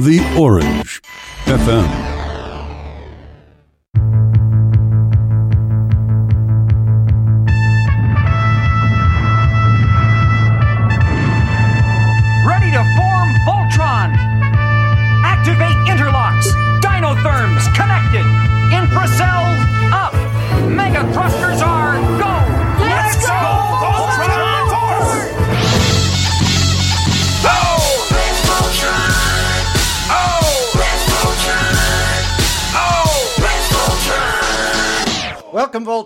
The Orange FM.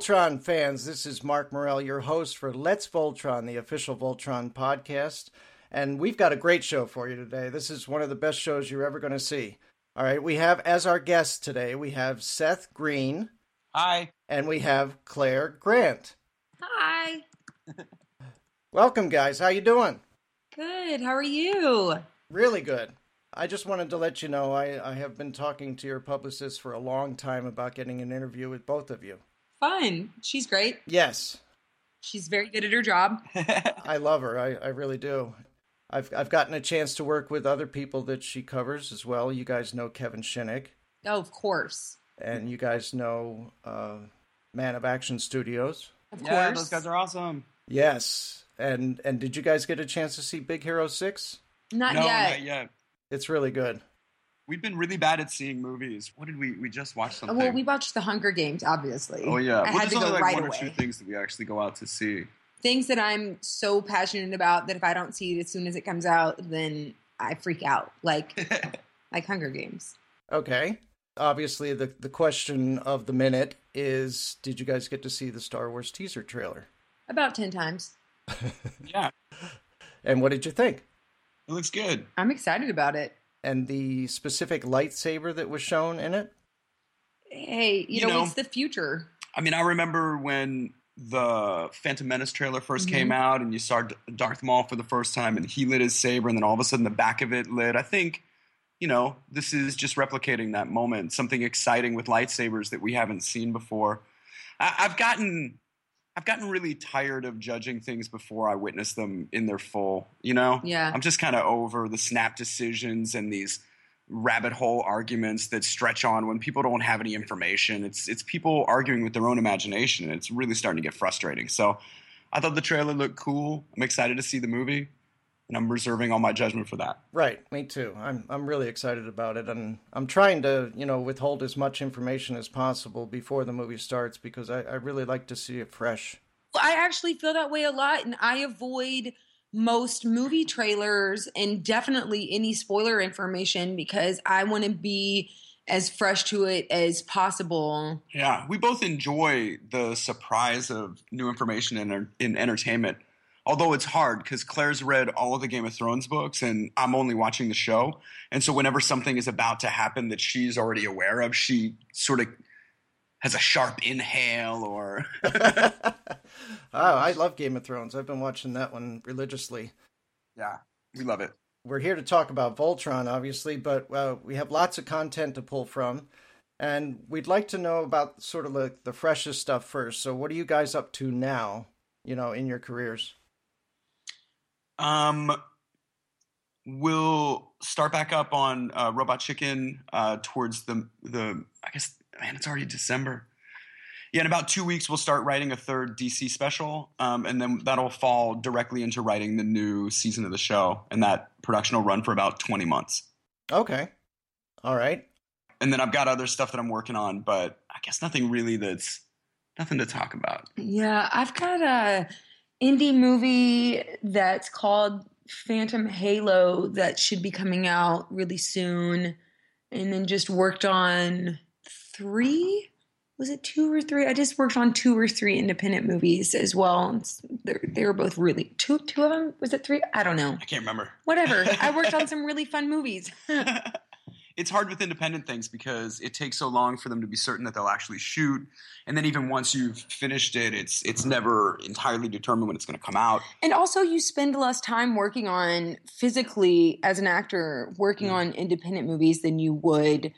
Voltron fans. This is Mark Morell, your host for Let's Voltron, the official Voltron podcast. And we've got a great show for you today. This is one of the best shows you're ever going to see. All right, we have as our guest today, we have Seth Green Hi. and we have Clare Grant. Hi. Welcome, guys. How you doing? Good. How are you? Really good. I just wanted to let you know I, I have been talking to your publicist for a long time about getting an interview with both of you. Fun. She's great. Yes, She's very good at her job. I love her. I, I really do. I've I've gotten a chance to work with other people that she covers as well. You guys know Kevin Shinick, Oh, of course. and you guys know uh, Man of Action Studios. Of yeah, course. those guys are awesome. Yes, and and did you guys get a chance to see Big Hero Six? Not no, yet. not yet. It's really good. We've been really bad at seeing movies. What did we? We just watched something. Well, we watched The Hunger Games, obviously. oh yeah, I well, had there's to only go like right one away. or two things that we actually go out to see. Things that I'm so passionate about that if I don't see it as soon as it comes out, then I freak out. Like like Hunger Games. Okay. Obviously, the the question of the minute is: Did you guys get to see the Star Wars teaser trailer? About ten times. yeah, And what did you think? it looks good. I'm excited about it. And the specific lightsaber that was shown in it? Hey, you, You know, know- it's the future. I mean, I remember when the Phantom Menace trailer 1st Mm-hmm. came out, and you saw D- Darth Maul for the first time, and he lit his saber, and then all of a sudden the back of it lit. I think, you know, this is just replicating that moment, something exciting with lightsabers that we haven't seen before. I- I've gotten. I've gotten really tired of judging things before I witness them in their full. You know, Yeah. I'm just kind of over the snap decisions and these rabbit hole arguments that stretch on when people don't have any information. It's it's people arguing with their own imagination, and it's really starting to get frustrating. So, I thought the trailer looked cool. I'm excited to see the movie, and I'm reserving all my judgment for that. Right, me too. I'm I'm really excited about it, and I'm trying to you know withhold as much information as possible before the movie starts because I, I really like to see it fresh. I actually feel that way a lot, and I avoid most movie trailers and definitely any spoiler information because I want to be as fresh to it as possible. Yeah, we both enjoy the surprise of new information in, in entertainment. Although it's hard because Clare's read all of the Game of Thrones books and I'm only watching the show. And so whenever something is about to happen that she's already aware of, she sort of has a sharp inhale or. oh, I love Game of Thrones. I've been watching that one religiously. yeah, we love it. We're here to talk about Voltron, obviously, but uh, we have lots of content to pull from, and we'd like to know about sort of the, the freshest stuff first. So, what are you guys up to now? You know, in your careers. Um, we'll start back up on uh, Robot Chicken uh, towards the the. I guess man, it's already December. Yeah, in about two weeks, we'll start writing a third DC special, um, and then that'll fall directly into writing the new season of the show, and that production will run for about twenty months. Okay. All right. And then I've got other stuff that I'm working on, but I guess nothing really that's nothing to talk about. Yeah, I've got a indie movie that's called Phantom Halo that should be coming out really soon, and then just worked on three. Was it two or three? I just worked on two or three independent movies as well. They were both really two. Two of them was it three? I don't know. I can't remember. Whatever. I worked on some really fun movies. it's hard with independent things because it takes so long for them to be certain that they'll actually shoot and then even once you've finished it it's it's never entirely determined when it's going to come out And also, you spend less time working on physically as an actor, working on independent movies than you would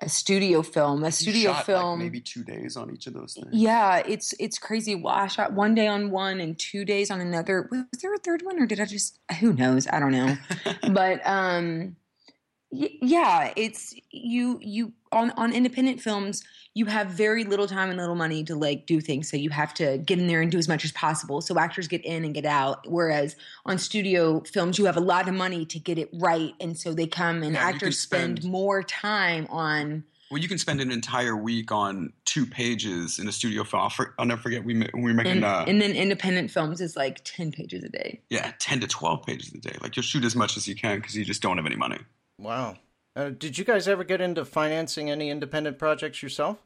a studio film. A studio shot, like, film, maybe two days on each of those things yeah, it's it's crazy. Well, I shot one day on one and two days on another. Was there a third one, or did I just? Who knows? I don't know. but um, yeah, it's you you on on independent films you have very little time and little money to like do things so you have to get in there and do as much as possible so actors get in and get out whereas on studio films you have a lot of money to get it right and so they come and Yeah, actors spend, spend- more time on Well, you can spend an entire week on two pages in a studio film. I'll, for, I'll never forget we we were making and, uh, and then independent films is like 10 pages a day yeah ten to twelve pages a day. Like you'll shoot as much as you can because you just don't have any money. Wow. Uh, did you guys ever get into financing any independent projects yourself?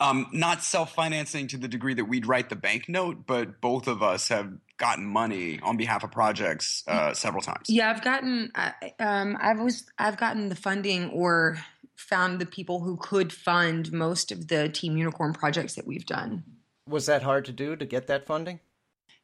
Um, not self financing to the degree that we'd write the banknote, but both of us have gotten money on behalf of projects uh, several times. Yeah, I've gotten, I, um, I've was, I've gotten the funding or found the people who could fund most of the Team Unicorn projects that we've done. Was that hard to do to get that funding?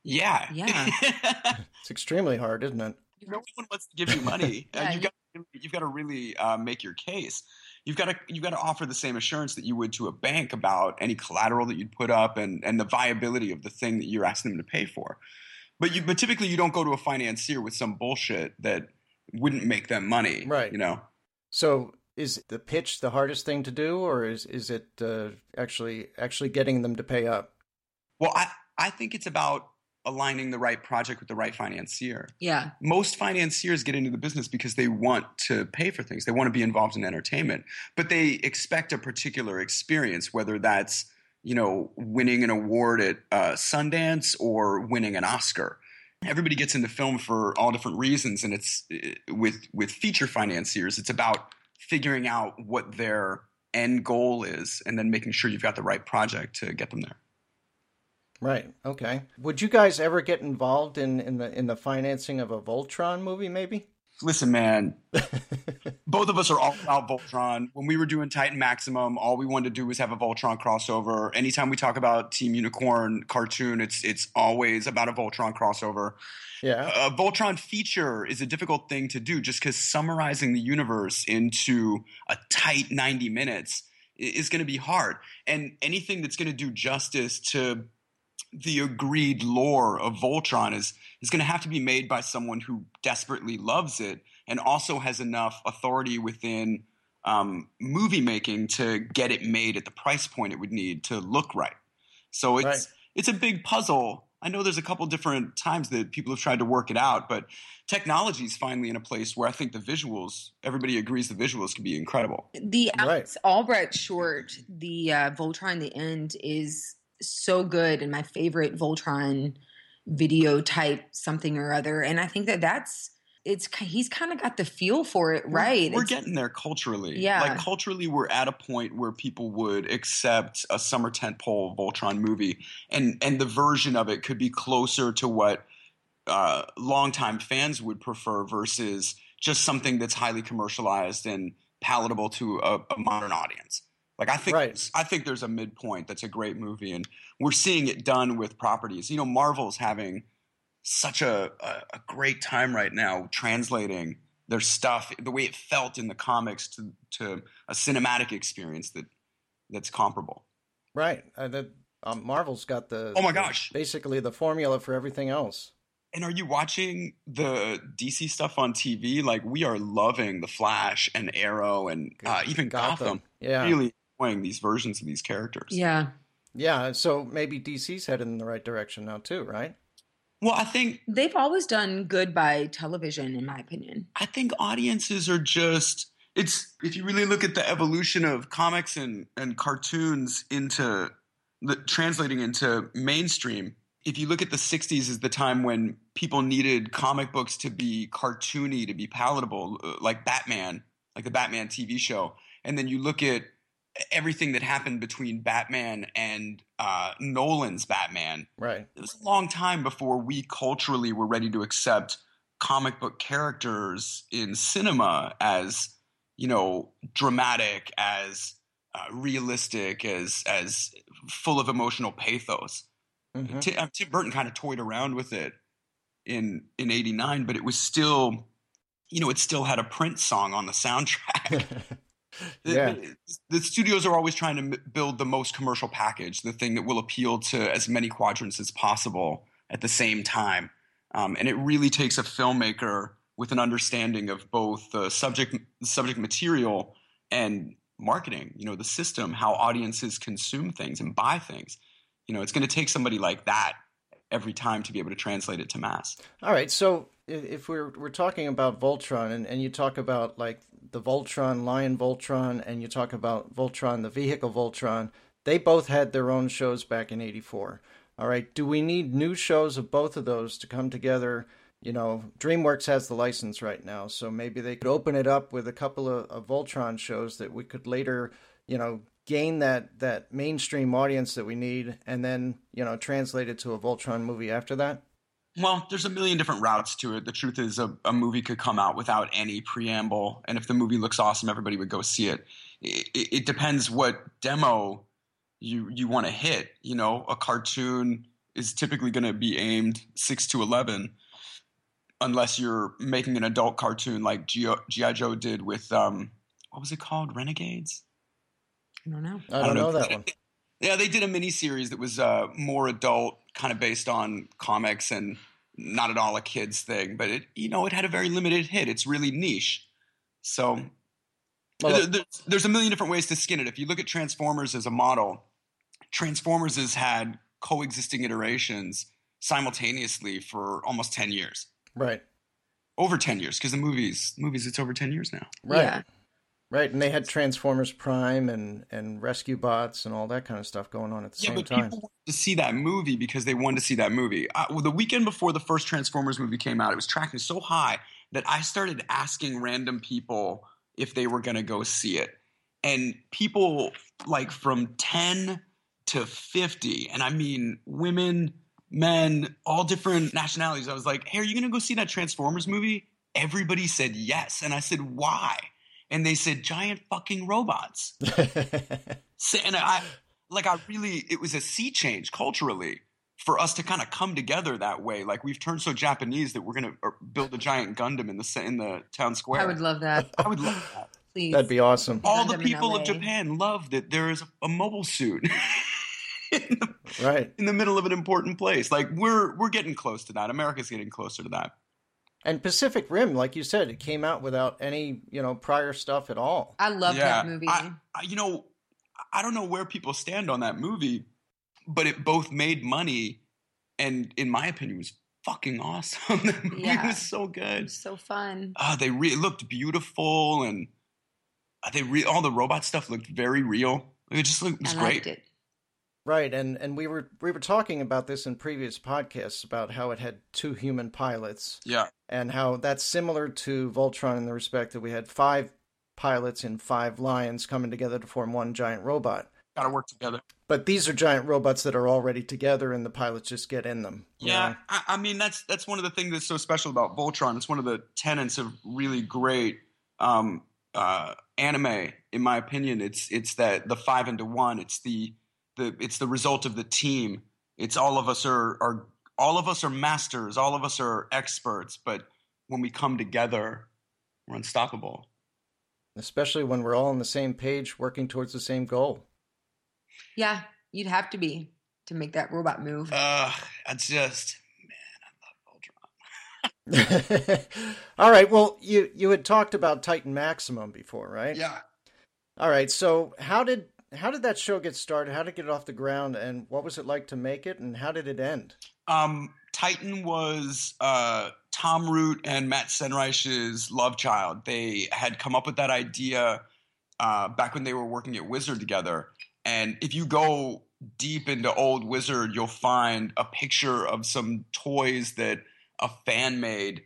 Yeah, Yeah. It's extremely hard, isn't it? no one wants to give you money. Yeah, uh, you've got you've got to really uh, make your case. You've got to you've got to offer the same assurance that you would to a bank about any collateral that you'd put up and and the viability of the thing that you're asking them to pay for. But you but typically you don't go to a financier with some bullshit that wouldn't make them money. Right. You know. So is the pitch the hardest thing to do, or is is it uh, actually actually getting them to pay up? Well, I I think it's about aligning the right project with the right financier. Yeah. most financiers get into the business because they want to pay for things. They want to be involved in entertainment, but they expect a particular experience, whether that's you know winning an award at uh, Sundance or winning an Oscar. Everybody gets into film for all different reasons, and it's uh, with with feature financiers. It's about figuring out what their end goal is, and then making sure you've got the right project to get them there. Right. Okay. Would you guys ever get involved in in the in the financing of a Voltron movie? Maybe. Listen, man, both of us are all about Voltron. When we were doing Titan Maximum, all we wanted to do was have a Voltron crossover. Anytime we talk about Team Unicorn cartoon, it's it's always about a Voltron crossover. Yeah. A Voltron feature is a difficult thing to do just because summarizing the universe into a tight 90 minutes is going to be hard. And anything that's going to do justice to the agreed lore of Voltron is is going to have to be made by someone who desperately loves it and also has enough authority within um, movie making to get it made at the price point it would need to look right. So it's Right. it's a big puzzle. I know there's a couple different times that people have tried to work it out, but technology is finally in a place where I think the visuals, everybody agrees the visuals can be incredible. The Right. Alex Albrecht short, the uh, Voltron, the end is so good and my favorite Voltron video type something or other. And I think that that's it's he's kind of got the feel for it right. We're It's- getting there culturally. Yeah. Like culturally, we're at a point where people would accept a summer tentpole Voltron movie, and and the version of it could be closer to what uh, longtime fans would prefer versus just something that's highly commercialized and palatable to a, a modern audience. Like I think, Right. I think there's a midpoint that's a great movie, and we're seeing it done with properties. You know, Marvel's having such a, a, a great time right now translating their stuff the way it felt in the comics to to a cinematic experience that that's comparable. Right. Uh, that um, Marvel's got the. Oh my the- gosh. basically the formula for everything else. And are you watching the DC stuff on TV? Like we are loving the Flash and Arrow and uh, even Gotham. Yeah. Really enjoying these versions of these characters. yeah. Yeah. So maybe DC's headed in the right direction now too, right? Well, I think They've always done good by television, in my opinion. I think audiences are just it's if you really look at the evolution of comics and and cartoons into the translating into mainstream if you look at the 60s as the time when people needed comic books to be cartoony to be palatable uh, like batman like the batman tv show and then you look at everything that happened between batman and uh, nolan's batman Right. it was a long time before we culturally were ready to accept comic book characters in cinema as you know dramatic as uh, realistic as as full of emotional pathos Mhm. Ti- uh, tim burton kind of toyed around with it in in 89 but it was still you know it still had a prince song on the soundtrack yeah. the- the studios are always trying to build the most commercial package, the thing that will appeal to as many quadrants as possible at the same time. Um, and it really takes a filmmaker with an understanding of both the subject subject material and marketing. You know, the system, how audiences consume things and buy things. You know, it's going to take somebody like that every time to be able to translate it to mass. All right, so if we're we're talking about Voltron and, and you talk about like the Voltron, Lion Voltron, and you talk about Voltron, the vehicle Voltron, they both had their own shows back in '84. All right, do we need new shows of both of those to come together? You know, DreamWorks has the license right now, so maybe they could open it up with a couple of, of Voltron shows that we could later, you know, gain that that mainstream audience that we need, and then you know translate it to a Voltron movie after that. Well, there's a million different routes to it. The truth is, a, a, movie could come out without any preamble, and if the movie looks awesome, everybody would go see it. It, it, it depends what demo you you want to hit. You know, a cartoon is typically going to be aimed six to eleven, unless you're making an adult cartoon like GI Joe did with um, what was it called, Renegades. I don't know. I don't, I don't know, know that one. Yeah, they did a mini series that was uh, more adult, kind of based on comics and not at all a kids thing. But it, you know, it had a very limited hit. It's really niche. So well, there's, there's a million different ways to skin it. If you look at Transformers as a model, Transformers has had coexisting iterations simultaneously for almost 10 years. Right. Over 10 years because the movies movies it's over 10 years now. Right. Yeah. Right, and they had Transformers Prime and and Rescue Bots and all that kind of stuff going on at the yeah, same but time. People wanted to see that movie because they wanted to see that movie. Uh, well, the weekend before the first Transformers movie came out, it was tracking so high that I started asking random people if they were going to go see it, and people like from ten to fifty, and I mean women, men, all different nationalities. I was like, "Hey, are you going to go see that Transformers movie?" Everybody said yes, and I said, "Why?" And they said giant fucking robots. so, and I like I really it was a sea change culturally for us to kind of come together that way. Like we've turned so Japanese that we're gonna uh, build a giant Gundam in the in the town square. I would love that. I would love that. Please. That'd be awesome. All Gundam the people of Japan love that there is a mobile suit. in the, right in the middle of an important place like we're we're getting close to that america's getting closer to that and Pacific Rim, like you said, it came out without any, you know, prior stuff at all. I love yeah, that movie. I, I, you know, I don't know where people stand on that movie, but it both made money and, in my opinion, was fucking awesome. the movie yeah. was so good. so fun. Uh, they re- looked beautiful and uh, they re- all the robot stuff looked very real. It just looked, it was I great. It. Right, and and we were we were talking about this in previous podcasts about how it had two human pilots. Yeah. And how that's similar to Voltron in the respect that we had five pilots and five lions coming together to form one giant robot. Got to work together. But these are giant robots that are already together, and the pilots just get in them. Yeah, I, I, mean that's that's one of the things that's so special about Voltron. It's one of the tenets of really great um, uh, anime, in my opinion. It's it's that the five into one. It's the the it's the result of the team. It's all of us are are all of us are masters, all of us are experts, but when we come together, we're unstoppable. Especially when we're all on the same page working towards the same goal. Yeah, you'd have to be to make that robot move. Uh, I just man, I love Voltron. all right, well, you you had talked about Titan Maximum before, right? Yeah. All right, so how did how did that show get started? How did it get off the ground, and what was it like to make it, and how did it end? Um, Titan was uh, Tom Root and Matt Senreich's love child. They had come up with that idea uh, back when they were working at Wizard together. And if you go deep into old Wizard, you'll find a picture of some toys that a fan made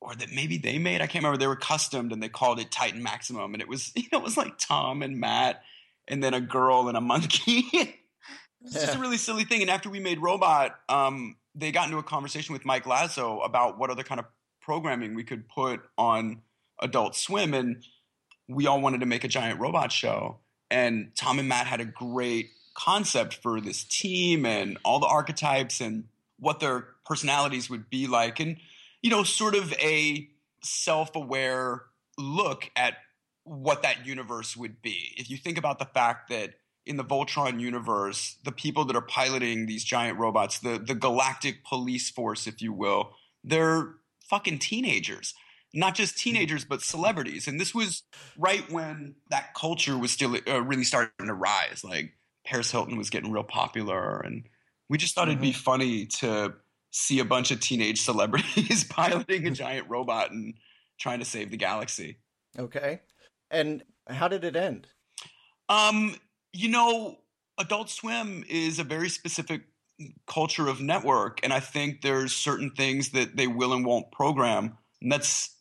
or that maybe they made. I can't remember. They were customed and they called it Titan Maximum. And it was, you know, it was like Tom and Matt and then a girl and a monkey. it's yeah. just a really silly thing. And after we made Robot, um, they got into a conversation with Mike Lazzo about what other kind of programming we could put on Adult Swim, and we all wanted to make a giant robot show. And Tom and Matt had a great concept for this team and all the archetypes and what their personalities would be like, and you know, sort of a self-aware look at what that universe would be. If you think about the fact that in the Voltron universe, the people that are piloting these giant robots, the the galactic police force, if you will, they're fucking teenagers. Not just teenagers, but celebrities. And this was right when that culture was still uh, really starting to rise. Like Paris Hilton was getting real popular. And we just thought it'd be funny to see a bunch of teenage celebrities piloting a giant robot and trying to save the galaxy. Okay. And how did it end? Um, you know, Adult Swim is a very specific culture of network, and I think there's certain things that they will and won't program. And that's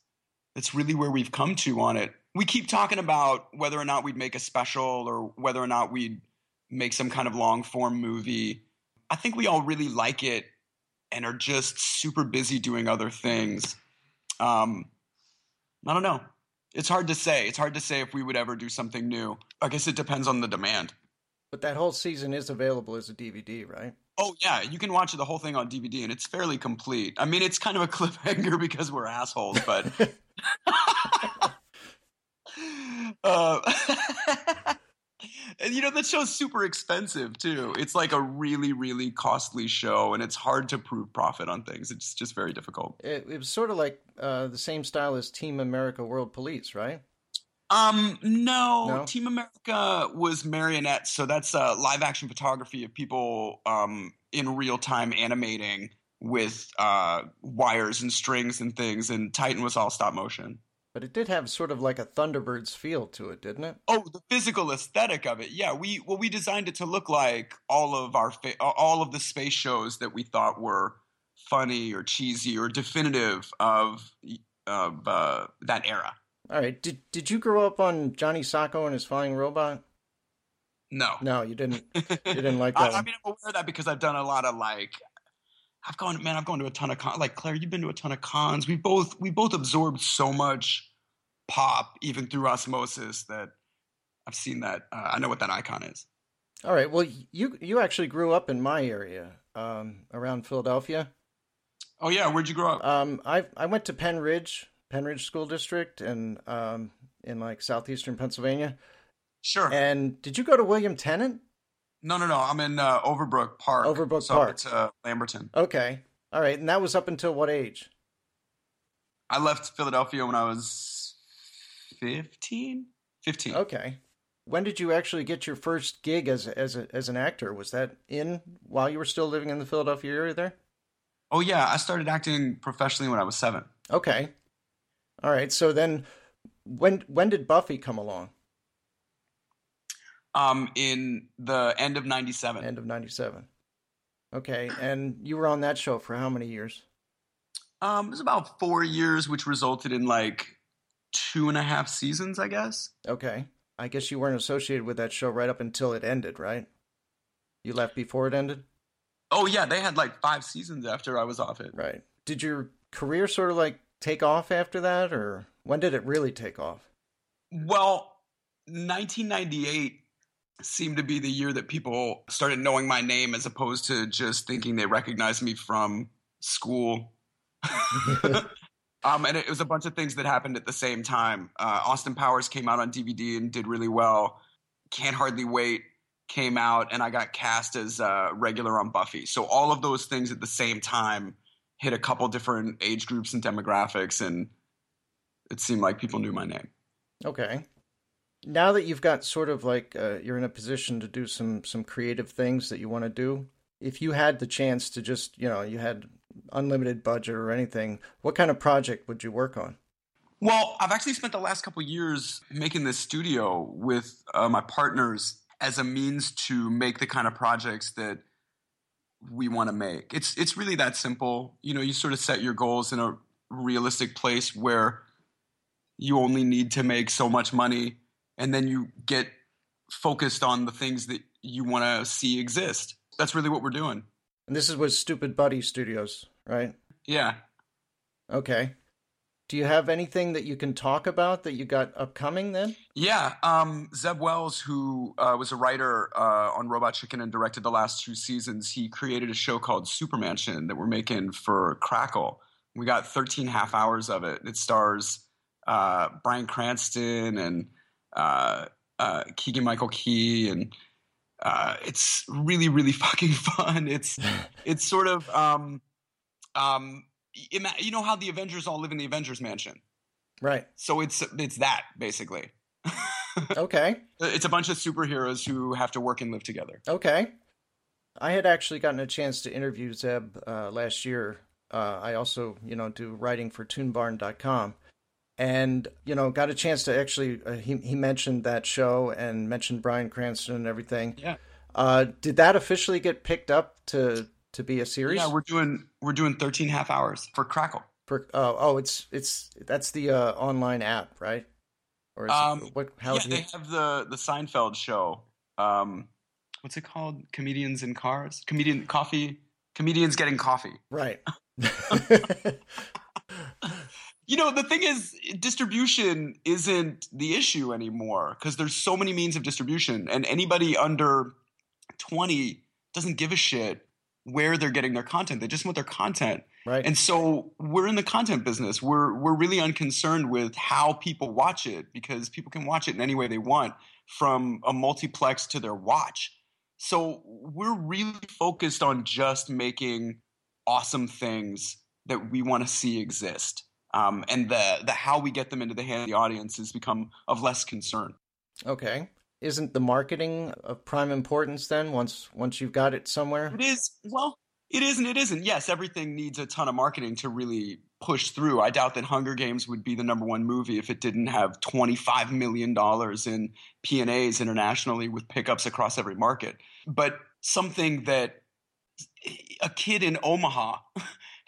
that's really where we've come to on it. We keep talking about whether or not we'd make a special or whether or not we'd make some kind of long form movie. I think we all really like it and are just super busy doing other things. Um, I don't know. It's hard to say. It's hard to say if we would ever do something new. I guess it depends on the demand. But that whole season is available as a DVD, right? Oh yeah, you can watch the whole thing on DVD, and it's fairly complete. I mean, it's kind of a cliffhanger because we're assholes, but uh, and you know that show's super expensive too. It's like a really, really costly show, and it's hard to prove profit on things. It's just very difficult. It, it was sort of like uh, the same style as Team America World Police, right? Um, no, No? Team America was marionettes, so that's uh, live action photography of people um, in real time animating with uh, wires and strings and things, and Titan was all stop motion. But it did have sort of like a Thunderbirds feel to it, didn't it? Oh, the physical aesthetic of it, yeah. We well, we designed it to look like all of our fa- all of the space shows that we thought were funny or cheesy or definitive of of uh, that era. All right. Did Did you grow up on Johnny Sokko and his flying robot? No, No, you didn't. You didn't like that. I one. mean, I'm aware of that because I've done a lot of like, I've gone, man, I've gone to a ton of cons. Like Clare, you've been to a ton of cons. We both, we both absorbed so much pop, even through osmosis, that I've seen that. Uh, I know what that icon is. All right. Well, you you actually grew up in my area, um, around Philadelphia. Oh yeah, where'd you grow up? Um, I I went to Pennridge, Penn Ridge School District, and um, in like southeastern Pennsylvania. sure. And did you go to William Tennent? no, no, no. I'm in uh, Overbrook Park. Overbrook so Park. It's uh, Lamberton. Okay. All right. And that was up until what age? I left Philadelphia when I was 15. 15. Okay. When did you actually get your first gig as as a, as an actor? Was that in while you were still living in the Philadelphia area there? Oh yeah, I started acting professionally when I was seven. Okay. All right. So then when when did Buffy come along? Um, in the end of '97. End of 97. Okay. And you were on that show for how many years? Um, it was about four years, which resulted in like two and a half seasons, I guess. Okay. I guess you weren't associated with that show right up until it ended, right? You left before it ended? Oh yeah, they had like five seasons after I was off it. Right. Did your career sort of like take off after that or when did it really take off? Well, 1998 seemed to be the year that people started knowing my name as opposed to just thinking they recognized me from school. um, and it was a bunch of things that happened at the same time. Uh, Austin Powers came out on DVD and did really well. Can't Hardly Wait came out, and I got cast as uh, regular on Buffy. So all of those things at the same time hit a couple different age groups and demographics, and it seemed like people knew my name. Okay. Now that you've got sort of like uh, you're in a position to do some some creative things that you want to do, if you had the chance to just, you know, you had unlimited budget or anything, what kind of project would you work on? Well, I've actually spent the last couple years making this studio with uh, my partners as a means to make the kind of projects that we want to make. It's it's really that simple. You know, you sort of set your goals in a realistic place where you only need to make so much money and then you get focused on the things that you want to see exist. That's really what we're doing. And this is with Stupid Buddy Studios, right? Yeah. Okay. Do you have anything that you can talk about that you got upcoming then? Yeah, um, Zeb Wells, who uh, was a writer uh, on Robot Chicken and directed the last two seasons, he created a show called Supermansion that we're making for Crackle. We got 13 half hours of it. It stars uh, Bryan Cranston and uh, uh, Keegan Michael Key, and uh, it's really, really fucking fun. It's it's sort of um, um, you know how the Avengers all live in the Avengers mansion. Right. So it's it's that basically. Okay. it's a bunch of superheroes who have to work and live together. Okay. I had actually gotten a chance to interview Zeb uh, last year. Uh, I also, you know, do writing for ToonBarn.com. And, you know, got a chance to actually, uh, he, he mentioned that show and mentioned Bryan Cranston and everything. Yeah. Uh, did that officially get picked up to, to be a series? Yeah, we're doing we're doing 13 half hours for Crackle. For, oh, oh, it's, it's, that's the uh, online app, right? Or is Um, it, what, how yeah, they have the the Seinfeld show. Um, what's it called? Comedians in cars. Comedian coffee. Comedians getting coffee. right. You know, the thing is, distribution isn't the issue anymore because there's so many means of distribution, and anybody under 20 doesn't give a shit where they're getting their content. They just want their content. right. And so we're in the content business. We're we're really unconcerned with how people watch it because people can watch it in any way they want, from a multiplex to their watch. So we're really focused on just making awesome things that we want to see exist. Um, and the the how we get them into the hand of the audience has become of less concern. Okay. Isn't the marketing of prime importance then once once you've got it somewhere? It is well, it is and it isn't. Yes, everything needs a ton of marketing to really push through. I doubt that Hunger Games would be the number one movie if it didn't have twenty five million dollars in P and A's internationally with pickups across every market. But something that a kid in Omaha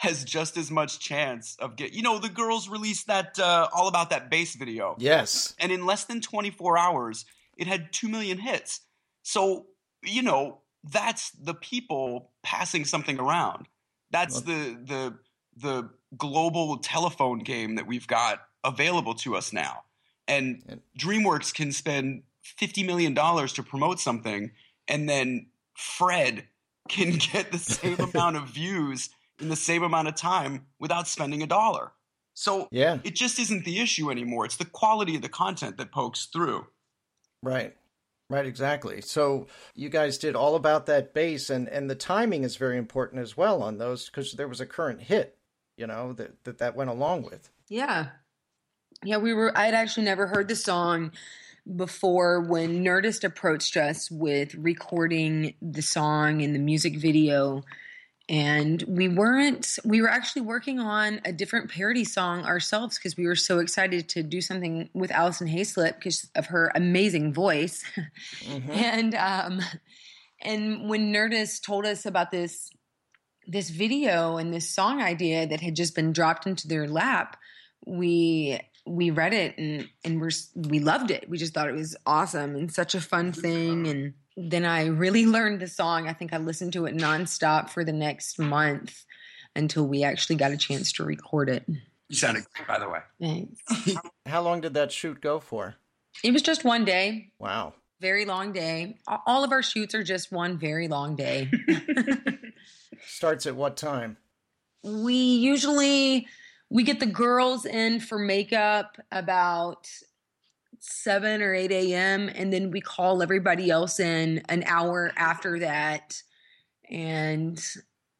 has just as much chance of get. You know, the girls released that uh, all about that bass video Yes. and in less than 24 hours it had 2 million hits so you know that's the people passing something around that's the the the global telephone game that we've got available to us now and And- dreamworks can spend 50 million dollars to promote something and then fred can get the same amount of views in the same amount of time without spending a dollar so Yeah. it just isn't the issue anymore. It's the quality of the content that pokes through. Right. Right, exactly. So you guys did all about that bass and and the timing is very important as well on those because there was a current hit, you know, that that, that went along with. Yeah. Yeah, we were I'd actually never heard the song before when Nerdist approached us with recording the song and the music video and we weren't we were actually working on a different parody song ourselves because we were so excited to do something with Alison Haislip because of her amazing voice. Mhm. and um and when Nerdist told us about this this video and this song idea that had just been dropped into their lap, we we read it and and we're we loved it. We just thought it was awesome and such a fun thing. And then I really learned the song. I think I listened to it nonstop for the next month until we actually got a chance to record it. You sounded great, by the way. Thanks. How long did that shoot go for? It was just one day, Wow. very long day. All of our shoots are just one very long day. Starts at what time? we usually we get the girls in for makeup about 7 or 8 a.m and then we call everybody else in an hour after that and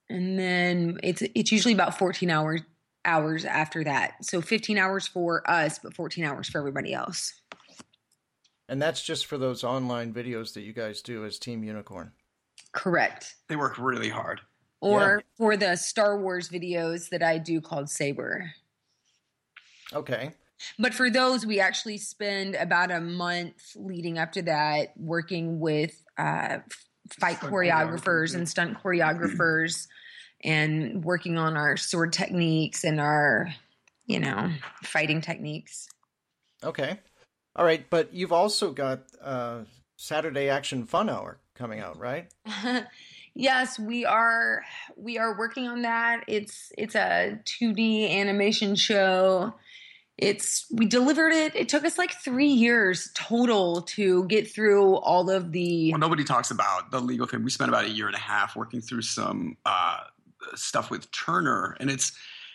and then it's it's usually about 14 hours hours after that so 15 hours for us but 14 hours for everybody else And that's just for those online videos that you guys do as Team Unicorn. correct They work really hard. or for the star wars videos that i do called saber Okay. But for those, we actually spend about a month leading up to that working with uh, fight Stunt choreographers choreographers, and stunt choreographers and working on our sword techniques and our, you know, fighting techniques. Okay. All right, but you've also got uh Saturday Action Fun Hour coming out, right? yes, we are we are working on that. It's it's a 2D animation show. It's we delivered it. It took us like 3 years total to get through all of the Well, nobody talks about the legal thing. We spent about a year and a half working through some uh, stuff with Turner, and it's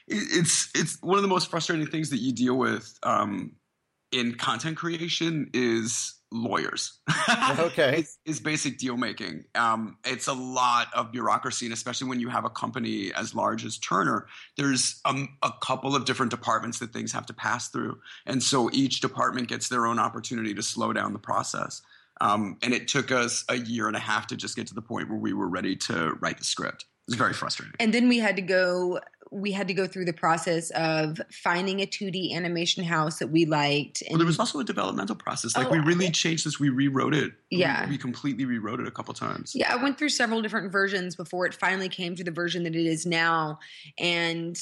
it's it's one of the most frustrating things that you deal with um, in content creation is lawyers. Okay. is, is basic deal making. Um, it's a lot of bureaucracy, and especially when you have a company as large as Turner, there's um, a couple of different departments that things have to pass through, and so each department gets their own opportunity to slow down the process. Um, and it took us a year and a half to just get to the point where we were ready to write the script. It was very frustrating. And then we had to go we had to go through the process of finding a 2D animation house that we liked. And Well, there was also a developmental process. Like Oh, we really changed this. We rewrote it. We- Yeah. we, completely rewrote it a couple times. Yeah, I went through several different versions before it finally came to the version that it is now. And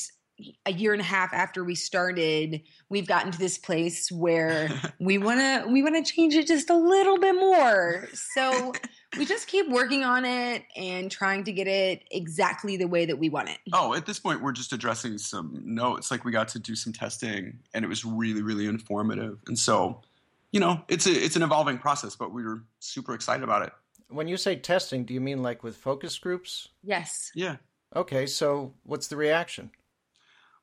a year and a half after we started, we've gotten to this place where we want to we want to change it just a little bit more. So we just keep working on it and trying to get it exactly the way that we want it. Oh, at this point, we're just addressing some notes. Like we got to do some testing, and it was really, really informative. And so, you know, it's a it's an evolving process, but we were super excited about it. When you say testing, do you mean like with focus groups? Yes. Yeah. Okay, so what's the reaction?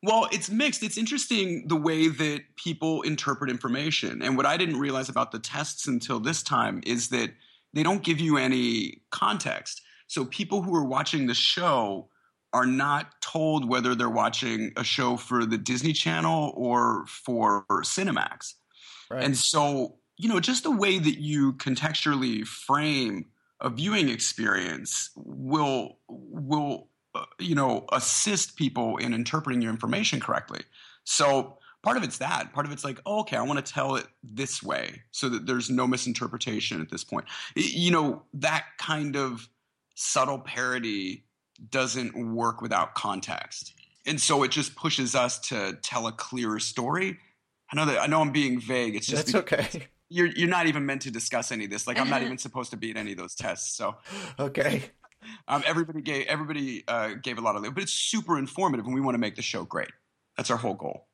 Well, it's mixed. It's interesting the way that people interpret information. And what I didn't realize about the tests until this time is that they don't give you any context. So people who are watching the show are not told whether they're watching a show for the Disney Channel or for Cinemax. Right. And so, you know, just the way that you contextually frame a viewing experience will will uh, you know assist people in interpreting your information correctly. So part of it's that. Part of it's like, oh, okay, I want to tell it this way so that there's no misinterpretation at this point. You know, that kind of subtle parody doesn't work without context. And so it just pushes us to tell a clearer story. I know that I know I'm being vague. It's just That's okay. you're you're not even meant to discuss any of this. Like I'm not even supposed to be in any of those tests. So Okay. um, everybody gave everybody uh, gave a lot of, but it's super informative, and we want to make the show great. That's our whole goal.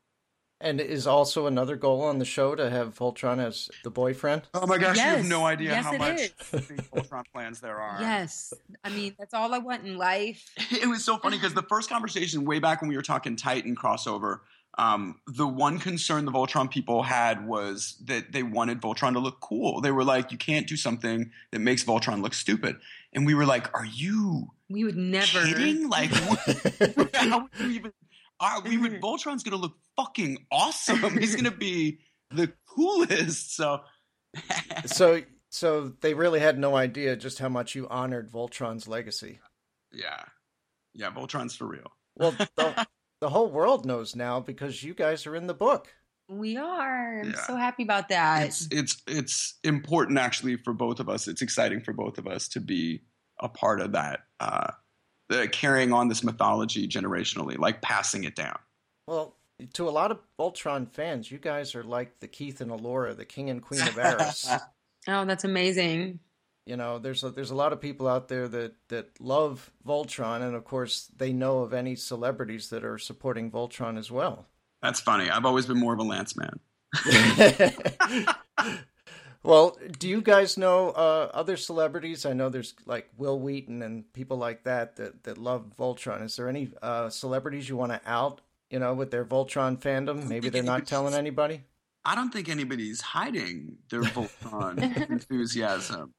And is also another goal on the show to have Voltron as the boyfriend? Oh my gosh, you have no idea Yes, how much big Voltron plans there are. Yes. I mean, that's all I want in life. it was so funny because the first conversation way back when we were talking Titan crossover, um, the one concern the Voltron people had was that they wanted Voltron to look cool. They were like, you can't do something that makes Voltron look stupid. And we were like, are you We would never. kidding? Like, how would you even? Uh, we Mm-hmm. would Voltron's gonna look fucking awesome. He's gonna be the coolest. So, so so they really had no idea just how much you honored Voltron's legacy. yeah, yeah, Voltron's for real. Well, the, the whole world knows now because you guys are in the book. We are. I'm Yeah. so happy about that. it's it's it's important actually for both of us. It's exciting for both of us to be a part of that, uh, the carrying on this mythology generationally, like passing it down. Well, to a lot of Voltron fans, you guys are like the Keith and Allura, the king and queen of Arus. oh, that's amazing. you know, there's a, there's a lot of people out there that that love Voltron, and of course, they know of any celebrities that are supporting Voltron as well. That's funny. I've always been more of a Lance man. well, do you guys know uh, other celebrities? I know there's like Wil Wheaton and people like that that, that love Voltron. Is there any uh, celebrities you want to out? You know, with their Voltron fandom, maybe they're not telling anybody. I don't think anybody's hiding their Voltron enthusiasm.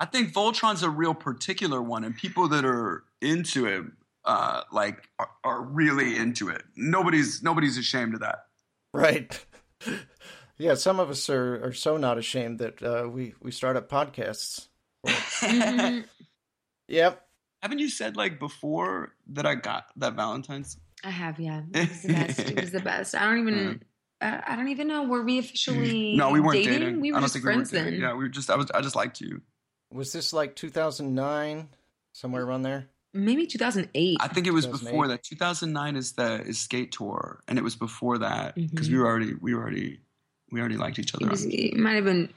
I think Voltron's a real particular one, and people that are into it, uh, like, are, are really into it. Nobody's nobody's ashamed of that. Right. Yeah, some of us are, are so not ashamed that uh, we we start up podcasts. Mhm. Yep. Haven't you said like before that I got that Valentine's? I have, yeah. It was the best. It was the best. I don't even. Uh, I don't even know. Were we officially? No, we weren't dating? dating. We were just think friends we then. Yeah, we were just. I was. I just liked you. Was this like 2009, somewhere around there? Maybe 2008. I think it was before that. 2009 is the is skate tour, and it was before that because Mhm. we were already we were already we already liked each other. it, was, it might have been.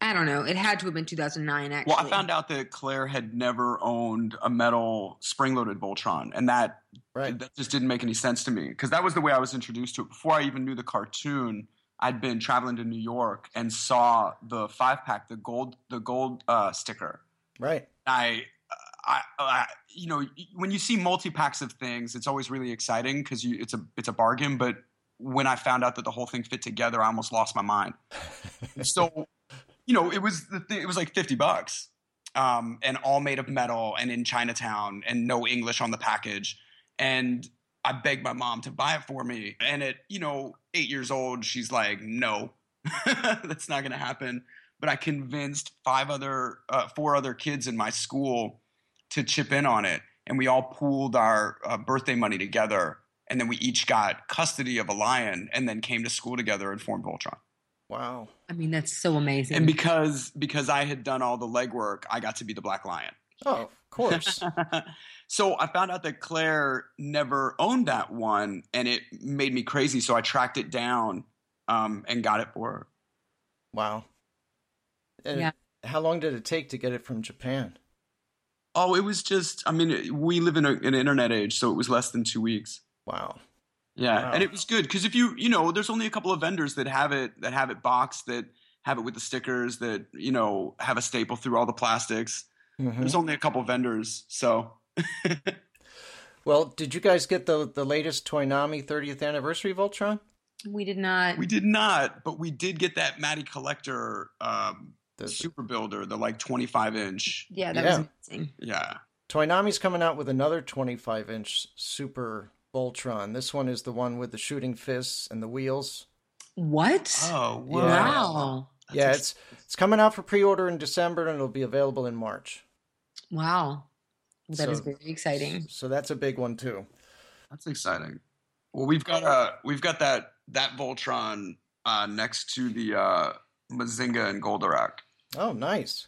I don't know. It had to have been 2009. Actually. Well, I found out that Clare had never owned a metal spring-loaded Voltron, and that Right. that just didn't make any sense to me because that was the way I was introduced to it. Before I even knew the cartoon, I'd been traveling to New York and saw the five-pack, the gold, the gold uh, sticker. Right. I, I, I, you know, when you see multi-packs of things, it's always really exciting because you it's a it's a bargain. But when I found out that the whole thing fit together, I almost lost my mind. so you know, it was it was like fifty bucks, um, and all made of metal and in Chinatown and no English on the package. And I begged my mom to buy it for me. And at you know eight years old, she's like, "No, that's not going to happen." But I convinced five other, uh, four other kids in my school to chip in on it, and we all pooled our uh, birthday money together. And then we each got custody of a lion, and then came to school together and formed Voltron. Wow. I mean, that's so amazing. And because because I had done all the legwork, I got to be the Black Lion. Oh, of course. so I found out that Clare never owned that one, and it made me crazy. So I tracked it down um, and got it for her. wow. And Yeah. how long did it take to get it from Japan? Oh, it was just. I mean, we live in a, an internet age, so it was less than two weeks. Wow. Yeah, Wow. and it was good because if you you know, there's only a couple of vendors that have it that have it boxed that have it with the stickers that you know have a staple through all the plastics. Mhm. There's only a couple vendors, so Well, did you guys get the the latest Toynami 30th anniversary Voltron? we did not. we did not, but we did get that Matty Collector um, The, Super Builder, the like 25 inch. yeah, that Yeah. was amazing. Yeah, Toynami's coming out with another 25 inch Super Voltron. This one is the one with the shooting fists and the wheels. What? Oh wow. wow. yeah, it's it's coming out for pre order in December and it'll be available in March. Wow. That is So- very exciting. So that's a big one too. that's exciting. Well, we've got uh we've got that that Voltron uh, next to the uh, Mazinga and Goldorak. Oh, nice.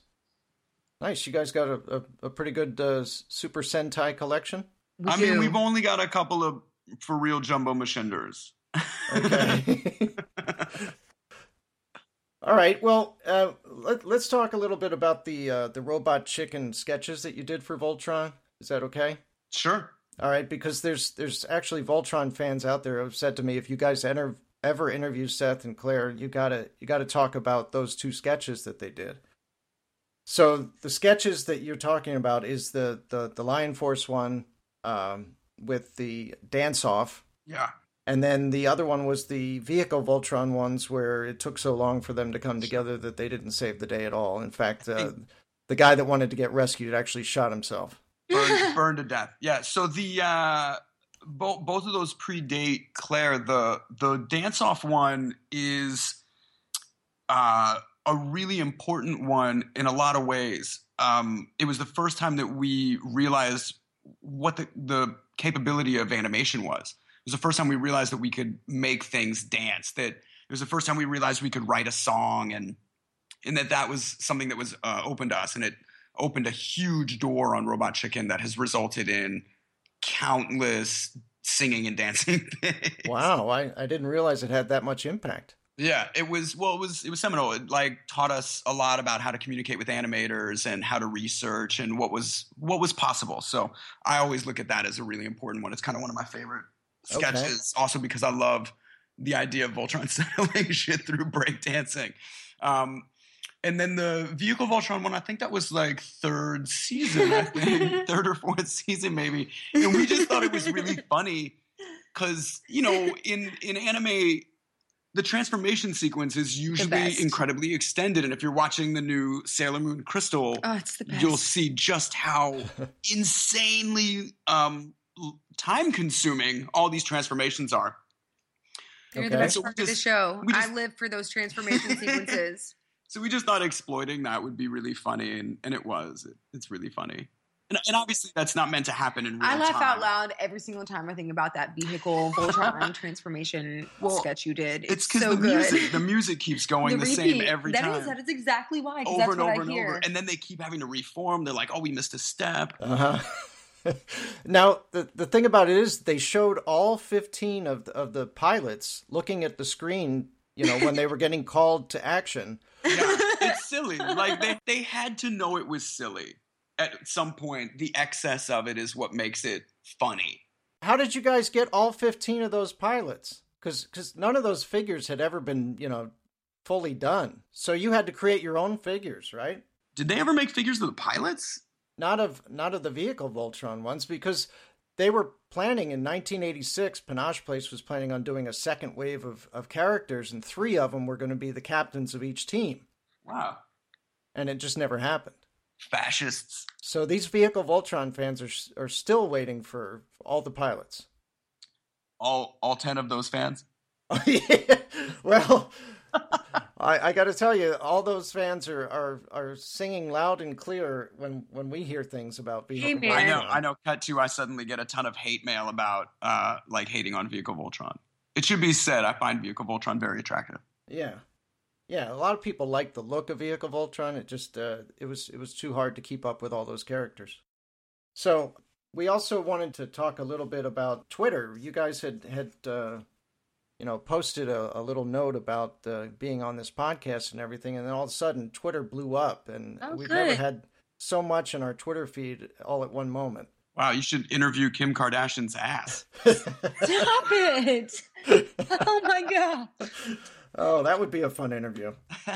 Nice. You guys got a, a, a pretty good uh, Super Sentai collection. We I do. mean, we've only got a couple of for real jumbo machinders. Okay. All right. Well, uh, let, let's talk a little bit about the uh, the robot chicken sketches that you did for Voltron. Is that okay? sure. All right, because there's there's actually Voltron fans out there who have said to me, if you guys enter, ever interview Seth and Clare, you gotta you gotta talk about those two sketches that they did. So the sketches that you're talking about is the the the Lion Force one um, with the dance off, Yeah. and then the other one was the vehicle Voltron ones where it took so long for them to come together that they didn't save the day at all. In fact, uh, the guy that wanted to get rescued actually shot himself. burned, burned to death. Yeah. So the uh, both both of those predate Clare. The the dance off one is uh, a really important one in a lot of ways. Um, it was the first time that we realized what the the capability of animation was. It was the first time we realized that we could make things dance. That it was the first time we realized we could write a song and and that that was something that was uh, open to us and it opened a huge door on Robot Chicken that has resulted in countless singing and dancing things. Wow, I, I didn't realize it had that much impact. Yeah, it was well, it was it was seminal. It like taught us a lot about how to communicate with animators and how to research and what was what was possible. So I always look at that as a really important one. It's kind of one of my favorite Okay. sketches, also because I love the idea of Voltron settling shit through breakdancing. Um, and then the vehicle Voltron one, I think that was like third season, I think third or fourth season maybe. And we just thought it was really funny because you know in in anime the transformation sequence is usually incredibly extended and if you're watching the new sailor moon crystal Oh, it's the best. you'll see just how insanely um, time consuming all these transformations are You're Okay. the best So we part of the show. just- I live for those transformation sequences. so we just thought exploiting that would be really funny and, and it was it, it's really funny and, and obviously that's not meant to happen in real life. I laugh time. out loud every single time I think about that vehicle Voltron transformation Well, sketch you did. It's, it's because so the good. music the music keeps going the, same repeat. every That time is- that is exactly why. 'cause over that's and what over I and hear. over and then they keep having to reform they're like oh we missed a step Uh-huh. now the the thing about it is they showed all 15 of the, of the pilots looking at the screen, you know, when they were getting called to action. yeah, it's silly. Like they, they had to know it was silly at some point. The excess of it is what makes it funny. How did you guys get all 15 of those pilots? Cuz cuz none of those figures had ever been, you know, fully done. So you had to create your own figures, right? Did they ever make figures of the pilots? Not of not of the vehicle Voltron ones because they were planning in 1986 Panosh Place was planning on doing a second wave of, of characters and three of them were going to be the captains of each team. Wow. and it just never happened. Fascists. So these vehicle Voltron fans are are still waiting for all the pilots. All all ten of those fans. Yeah. Well, I, I got to tell you, all those fans are, are are singing loud and clear when when we hear things about vehicle. Hey, man. I know, I know. Cut to, I suddenly get a ton of hate mail about uh, like hating on Vehicle Voltron. It should be said, I find Vehicle Voltron very attractive. Yeah, yeah. A lot of people like the look of Vehicle Voltron. It just uh, it was it was too hard to keep up with all those characters. So we also wanted to talk a little bit about Twitter. You guys had had uh, you know posted a, a little note about uh, being on this podcast and everything, and then all of a sudden Twitter blew up, and Oh, we've never had so much in our Twitter feed all at one moment. Wow, you should interview Kim Kardashian's ass. Stop it! Oh my god! Oh, that would be a fun interview.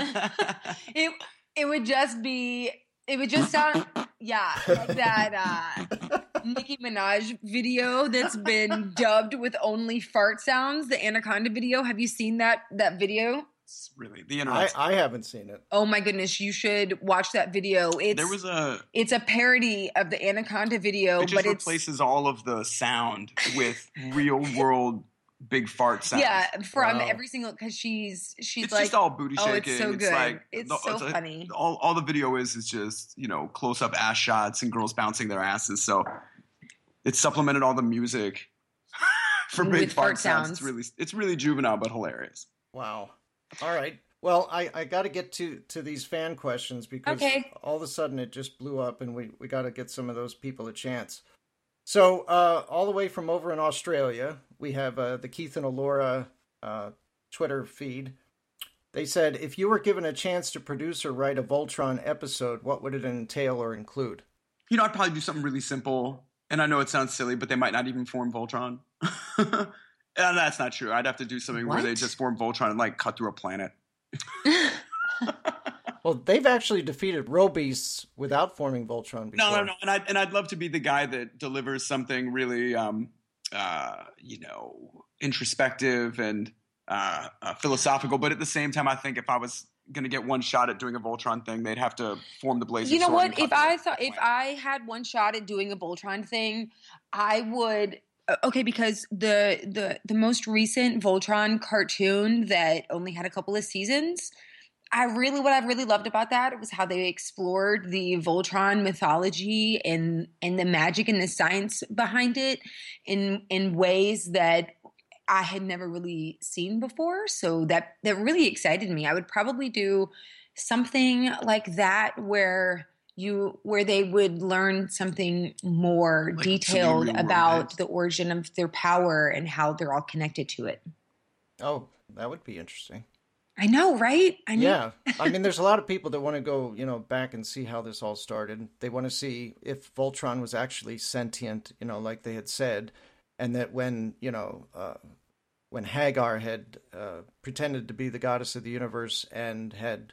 It it would just be. It would just sound, yeah, like that uh, Nicki Minaj video that's been dubbed with only fart sounds. The Anaconda video. Have you seen that that video? It's really the I, internet. I haven't seen it. Oh my goodness, you should watch that video. It's there was a. it's a parody of the Anaconda video, It just but it replaces all of the sound with real world big fart sounds. yeah from Wow. every single because she's she's it's like just all booty oh, shaking. it's so good. like It's the- so a- funny. All, all the video is is just you know close up ass shots and girls bouncing their asses. So it supplemented all the music for big With fart, fart sounds. sounds. It's really it's really juvenile but hilarious. Wow. All right. Well, I, I got to get to, to these fan questions because Okay. all of a sudden it just blew up and we, we got to get some of those people a chance. So, uh, all the way from over in Australia, we have uh, the Keith and Allura uh, Twitter feed. They said, if you were given a chance to produce or write a Voltron episode, what would it entail or include? You know, I'd probably do something really simple. And I know it sounds silly, but they might not even form Voltron. and that's not true. I'd have to do something where they just form Voltron and like cut through a planet. Well, they've actually defeated Robeasts without forming Voltron before. No, no, no. And I'd, and I'd love to be the guy that delivers something really, um, uh, you know, introspective and uh, uh, philosophical. But at the same time, I think if I was going to get one shot at doing a Voltron thing, they'd have to form the Blazing you know Sword what if I thought if i had one shot at doing a voltron thing i would uh, okay because the the the most recent voltron cartoon that only had a couple of seasons i really what i really loved about that was how they explored the voltron mythology and and the magic and the science behind it in in ways that I had never really seen before. So that that really excited me. I would probably do something like that where you where they would learn something more Like detailed about the origin of their power and how they're all connected to it. Oh, that would be interesting. I know, right? I know. Yeah, I mean, there's a lot of people that want to go, you know, back and see how this all started. They want to see if Voltron was actually sentient, you know, like they had said, and that when, you know, uh, when Haggar had uh, pretended to be the goddess of the universe and had,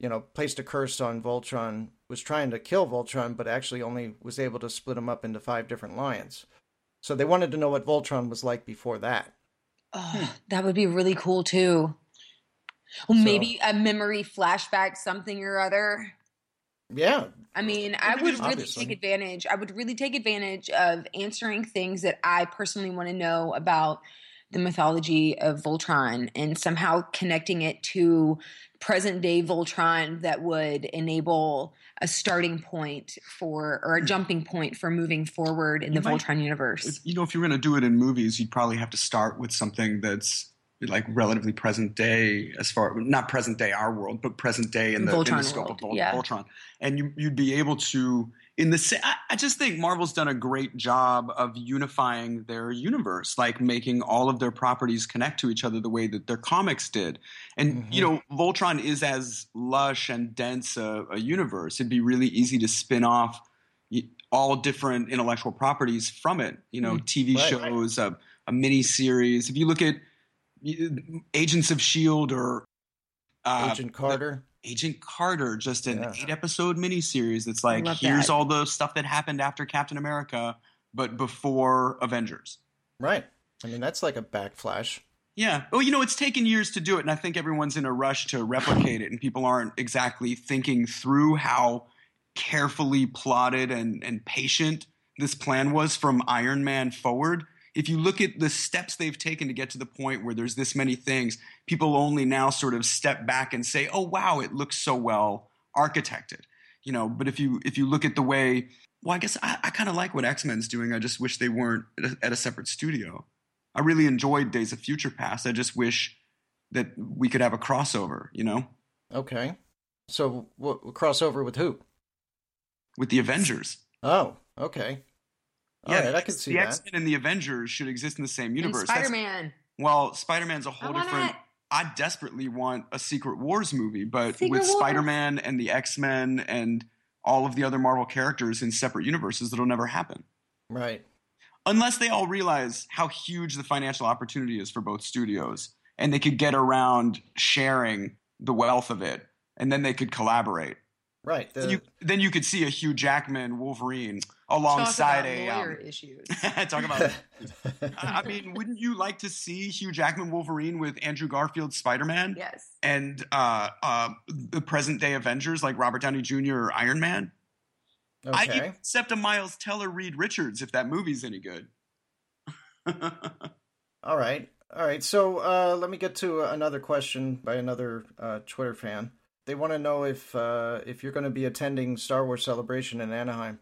you know, placed a curse on Voltron, was trying to kill Voltron, but actually only was able to split him up into five different lions. So they wanted to know what Voltron was like before that. Oh, that would be really cool too. Well, So- maybe a memory flashback, something or other. Yeah, I mean, I would really Obviously. take advantage. I would really take advantage of answering things that I personally want to know about the mythology of Voltron and somehow connecting it to present day Voltron that would enable a starting point for or a hmm. jumping point for moving forward in You the might- Voltron universe. You know, if you're going to do it in movies, you'd probably have to start with something that's like relatively present day, as far not present day our world, but present day in the, in the scope world, of Vol- yeah. Voltron, and you, you'd be able to in the. I, I just think Marvel's done a great job of unifying their universe, like making all of their properties connect to each other the way that their comics did. And you mm-hmm. know, Voltron is as lush and dense a, a universe. It'd be really easy to spin off all different intellectual properties from it. You know, mm-hmm. TV Right. shows, a, a mini series. If you look at Agents of Shield or uh, Agent Carter. Agent Carter, just an Yeah. eight episode miniseries that's like, here's that. all the stuff that happened after Captain America, but before Avengers. Right. I mean, that's like a backflash. Yeah. Well, you know, it's taken years to do it, and I think everyone's in a rush to replicate it, and people aren't exactly thinking through how carefully plotted and, and patient this plan was from Iron Man forward. If you look at the steps they've taken to get to the point where there's this many things, people only now sort of step back and say, "Oh, wow, it looks so well architected." You know, but if you if you look at the way, well, I guess I, I kind of like what X Men's doing. I just wish they weren't at a, at a separate studio. I really enjoyed Days of Future Past. I just wish that we could have a crossover, you know, Okay. So what crossover with who? with the Avengers. Oh, okay. Oh, all right, I can see the that. X Men and the Avengers should exist in the same universe. Spider Man. Well, Spider Man's a whole want different. it. I desperately want a Secret Wars movie, but Secret with Spider Man and the X Men and all of the other Marvel characters in separate universes, that'll never happen. Right. Unless they all realize how huge the financial opportunity is for both studios and they could get around sharing the wealth of it and then they could collaborate. Right. The, you, then you could see a Hugh Jackman Wolverine Talk alongside about a. um, lawyer issues. talk about. I I mean, wouldn't you like to see Hugh Jackman Wolverine with Andrew Garfield Spider Man yes. and uh, uh, the present day Avengers like Robert Downey Jr. or Iron Man? I'd okay. even accept a Miles Teller Reed Richards if that movie's any good. All right. All right. So uh, let me get to another question by another uh, Twitter fan. They want to know if uh, if you're going to be attending Star Wars Celebration in Anaheim.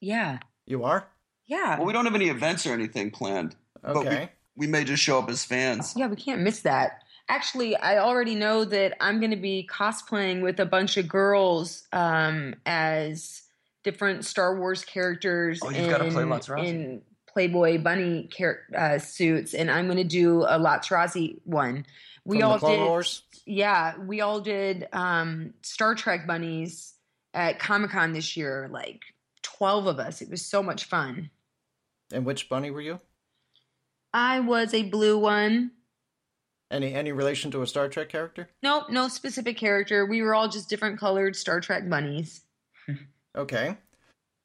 Yeah. You are. Yeah. well, we don't have any events or anything planned. But we- we may just show up as fans. Yeah, we can't miss that. Actually, I already know that I'm going to be cosplaying with a bunch of girls um, as different Star Wars characters Oh, you've gotta play in, Latts Razzi. in Playboy bunny char- uh, suits, and I'm going to do a Latts Razzi one. We From all the Clone did, Wars. yeah, we all did um, Star Trek bunnies at Comic Con this year. Like twelve of us. It was so much fun. And which bunny were you? I was a blue one. Any any relation to a Star Trek character? Nope, no specific character. We were all just different colored Star Trek bunnies. Okay.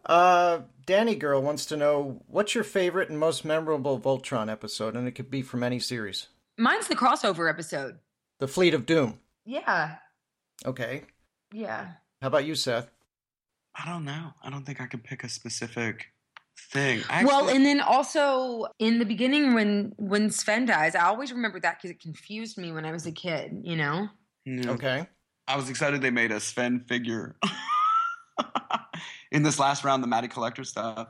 Uh, Danny Girl wants to know what's your favorite and most memorable Voltron episode, and it could be from any series. Mine's the crossover episode. The Fleet of Doom. Yeah, Okay. yeah. How about you, Seth? I don't know. I don't think I could pick a specific thing. I well, actually- and then also in the beginning when when Sven dies, I always remember that because it confused me when I was a kid. You know. Yeah. Okay. I was excited they made a Sven figure in this last round, the Matty Collector stuff.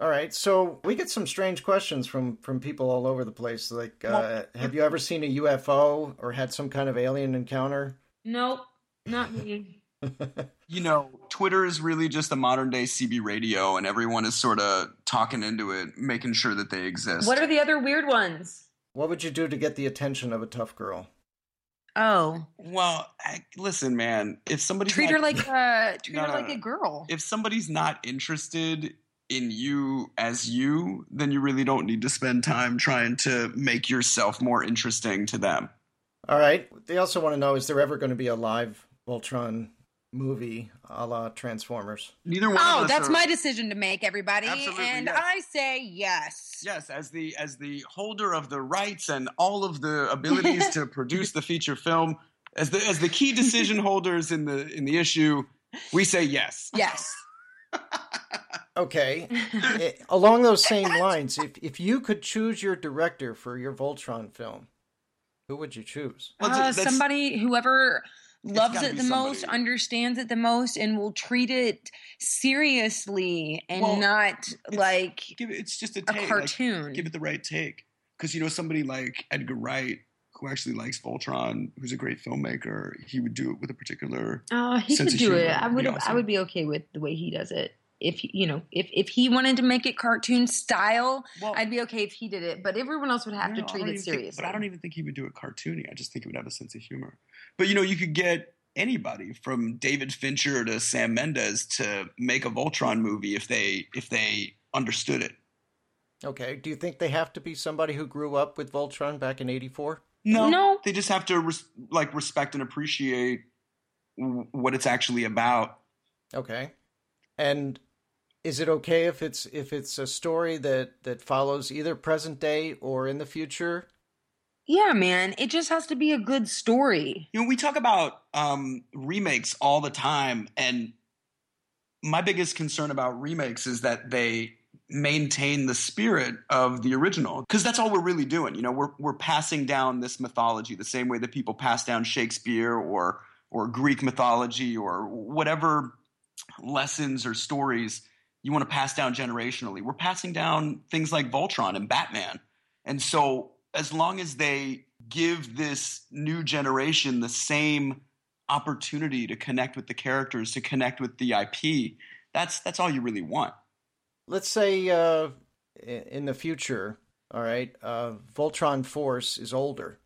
All right. So we get some strange questions from from people all over the place. Like, uh, Well- have you ever seen a UFO or had some kind of alien encounter? Nope, not me. You know, Twitter is really just a modern day CB radio, and everyone is sort of talking into it, making sure that they exist. What are the other weird ones? What would you do to get the attention of a tough girl? Oh, well, I, listen, man. If somebody treat not- her like uh, treat No, her no, like no. a girl. if somebody's not interested in you as you, then you really don't need to spend time trying to make yourself more interesting to them. All right. They also want to know: is there ever going to be a live Voltron movie a la Transformers? Neither one Oh, of us that's are- my decision to make, everybody, Absolutely, and yes. I say yes. Yes, as the as the holder of the rights and all of the abilities to produce the feature film, as the as the key decision holders in the in the issue, we say yes. Yes. Okay. Eh, along those same lines, if if you could choose your director for your Voltron film, who would you choose? Uh, that's- that's- somebody whoever loves it be the most, understands it the most, and will treat it seriously and Well, not like Give it, it's just a a take. like, cartoon. give it the right take, because you know somebody like Edgar Wright, who actually likes Voltron, who's a great filmmaker, he would do it with a particular. Oh, he sense could of do it. I would would. be I would be okay with the way he does it. If he- you know, if if he wanted to make it cartoon style, Well, I'd be okay if he did it. But everyone else would have No, to I treat it even think- seriously. but I don't even think he would do it cartoony. I just think he would have a sense of humor. But you know, you could get anybody from David Fincher to Sam Mendes to make a Voltron movie if they if they understood it. Okay. Do you think they have to be somebody who grew up with Voltron back in '84? No, No. they just have to res- like respect and appreciate w- what it's actually about. Okay. And is it okay if it's if it's a story that that follows either present day or in the future? Yeah, man. It just has to be a good story. You know, we talk about um, remakes all the time, and my biggest concern about remakes is that they maintain the spirit of the original because that's all we're really doing you know we're we're passing down this mythology the same way that people pass down Shakespeare or or Greek mythology or whatever lessons or stories you want to pass down generationally we're passing down things like Voltron and Batman and so as long as they give this new generation the same opportunity to connect with the characters to connect with the IP that's that's all you really want let's say uh, in the future, all right, uh, Voltron Force is older.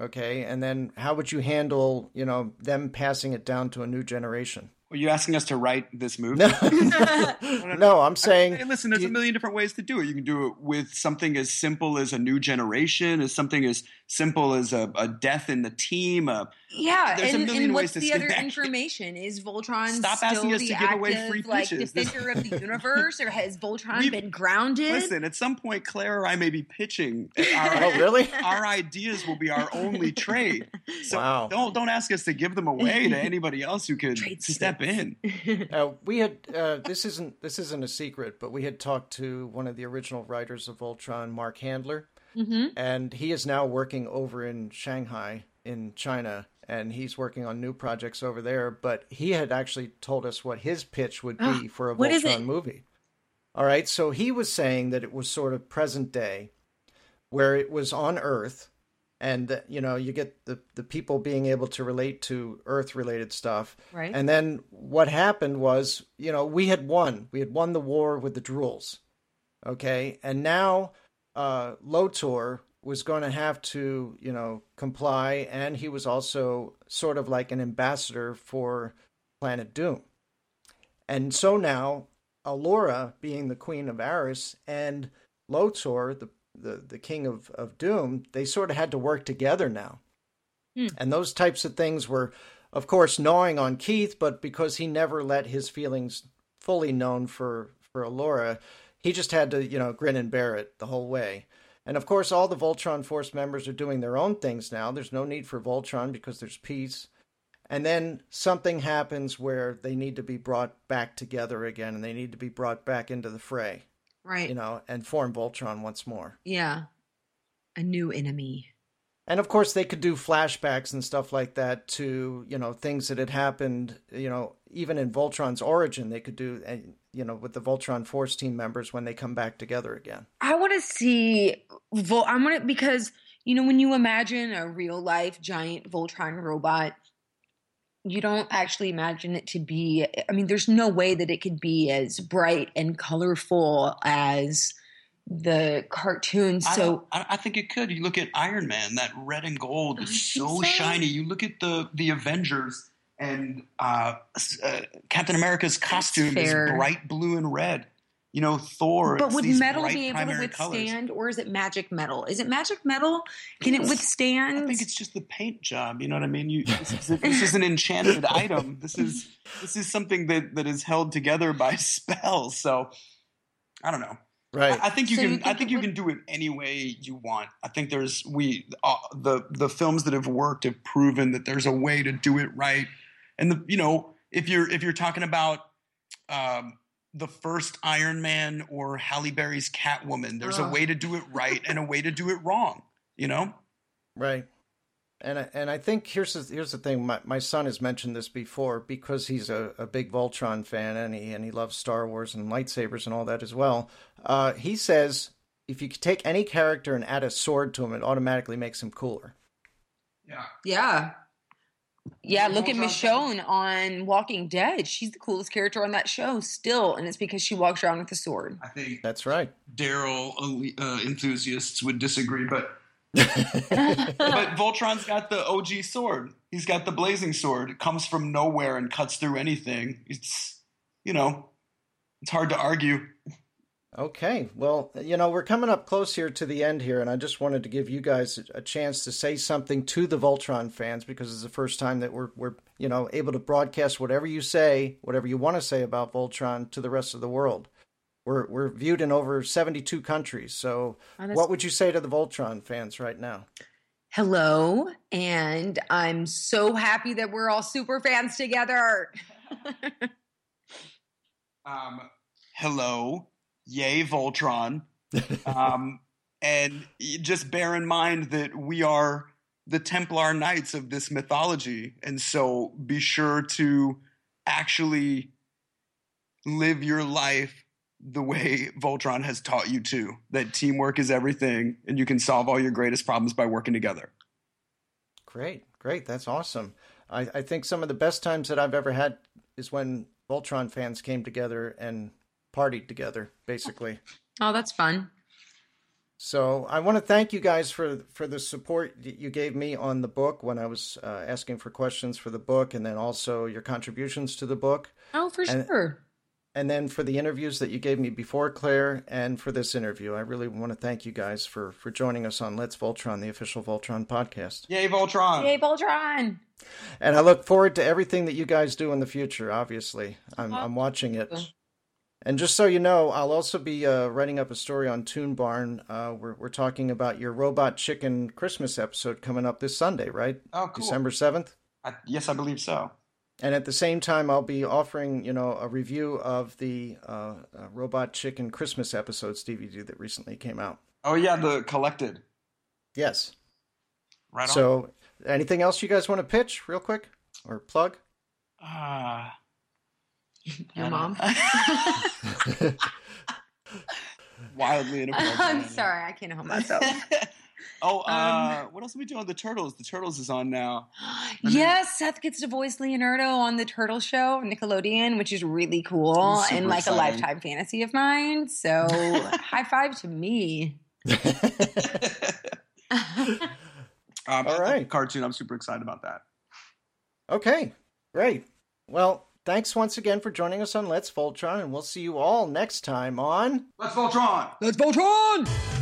Okay, and then how would you handle, you know, them passing it down to a new generation? Are you asking us to write this movie? No, no I'm saying. Hey, listen, there's you, a million different ways to do it. You can do it with something as simple as a new generation, as something as simple as a, a death in the team. A, yeah, there's and, a million and ways what's to the other that. information? Is Voltron Stop still asking us the to give away active, free like defender of the universe, or has Voltron We- been grounded? Listen, at some point, Clare or I may be pitching. Our, Oh, really? our ideas will be our only trade. So Wow. don't don't ask us to give them away to anybody else who could Trade step in. Uh, we had uh, this isn't this isn't a secret, but we had talked to one of the original writers of Voltron, Marc Handler, hmm and he is now working over in Shanghai in China, and he's working on new projects over there. But he had actually told us what his pitch would be for a What is Voltron movie. All right, so he was saying that it was sort of present day, where it was on Earth, and you know you get the the people being able to relate to Earth related stuff. Right. And then what happened was, you know, we had won. We had won the war with the Drules. Okay. And now uh, Lotor was going to have to, you know, comply. And he was also sort of like an ambassador for Planet Doom. And so now, Allura, being the queen of Arus, and Lotor, the, the, the king of, of Doom, they sort of had to work together now. Hmm. And those types of things were, of course, gnawing on Keith, but because he never let his feelings fully known for, for Allura, he just had to, you know, grin and bear it the whole way. And of course, all the Voltron Force members are doing their own things now. There's no need for Voltron because there's peace. And then something happens where they need to be brought back together again and they need to be brought back into the fray, right. you know, and form Voltron once more. yeah. A new enemy. And of course, they could do flashbacks and stuff like that to, you know, things that had happened, you know, even in Voltron's origin, they could do, you know, with the Voltron Force team members when they come back together again. I want to see Vol. I want to because you know when you imagine a real life giant Voltron robot, you don't actually imagine it to be. I mean, there's no way that it could be as bright and colorful as the cartoons. So I, I think it could. You look at Iron Man, that red and gold is so, so. shiny. You look at the the Avengers, and uh, uh, Captain America's costume is bright blue and red. You know, Thor. but would metal be able to primary colors. withstand, or is it magic metal? Is it magic metal? Can it withstand? I think it's just the paint job. You know what I mean? You, this, is, this is an enchanted item. This is this is something that that is held together by spells. So I don't know. Right. I, I think you So can. you I think think you would- can do it any way you want. I think there's we uh, the the films that have worked have proven that there's a way to do it right. And the you know if you're if you're talking about um, the first Iron Man or Halle Berry's Catwoman, there's a way to do it right and a way to do it wrong. You know. Right. And I, and I think here's the, here's the thing. My, my son has mentioned this before because he's a, a big Voltron fan and he and he loves Star Wars and lightsabers and all that as well. Uh, he says if you take any character and add a sword to him, it automatically makes him cooler. Yeah. Yeah. Yeah, The look at Voltron- Michonne on Walking Dead. She's the coolest character on that show still, and it's because she walks around with a sword. I think That's right. Daryl uh, enthusiasts would disagree, but but Voltron's got the OG sword. He's got the blazing sword. It comes from nowhere and cuts through anything. It's you know, it's hard to argue. Okay. Well, you know, we're coming up close here to the end here, and I just wanted to give you guys a chance to say something to the Voltron fans because it's the first time that we're, we're you know, able to broadcast whatever you say, whatever you want to say about Voltron to the rest of the world. we're we're viewed in over 72 countries. So, that's- what would you say to the Voltron fans right now? Hello, and I'm so happy that we're all super fans together. Um, hello, yay Voltron. um, and just bear in mind that we are the Templar Knights of this mythology, and so be sure to actually live your life the way Voltron has taught you to. That teamwork is everything, and you can solve all your greatest problems by working together. Great, great. That's awesome. I, I think some of the best times that I've ever had is when Voltron fans came together and partied together, basically. Oh, that's fun. So I want to thank you guys for for the support that you gave me on the book when I was uh, asking for questions for the book, and then also your contributions to the book, Oh, for And- sure. and then for the interviews that you gave me before Clare, and for this interview. I really want to thank you guys for for joining us on Let's Voltron, the official Voltron podcast. Yay Voltron! Yay, Voltron! And I look forward to everything that you guys do in the future. Obviously, I'm I'm watching it. And just so you know, I'll also be uh, writing up a story on ToonBarn. Uh, we're we're talking about your Robot Chicken Christmas episode coming up this Sunday, right? Oh, cool. December seventh. I, yes, I believe so. And at the same time, I'll be offering you know a review of the uh, uh, Robot Chicken Christmas episodes DVD that recently came out. Oh yeah, the collected. Yes. Right on. So, anything else you guys want to pitch, real quick, or plug? Ah. Your mom? Wildly inappropriate. I'm sorry, I can't help myself. oh, uh, what else are we doing the Turtles? The Turtles is on now. yes, Seth gets to voice Leonardo on the Turtle Show, Nickelodeon, which is really cool Super and like exciting. a lifetime fantasy of mine. So, high five to me. Um, All right. cartoon. I'm super excited about that. Okay, great. Well, thanks once again for joining us on Let's Voltron, and we'll see you all next time on. Let's Voltron. Let's Voltron!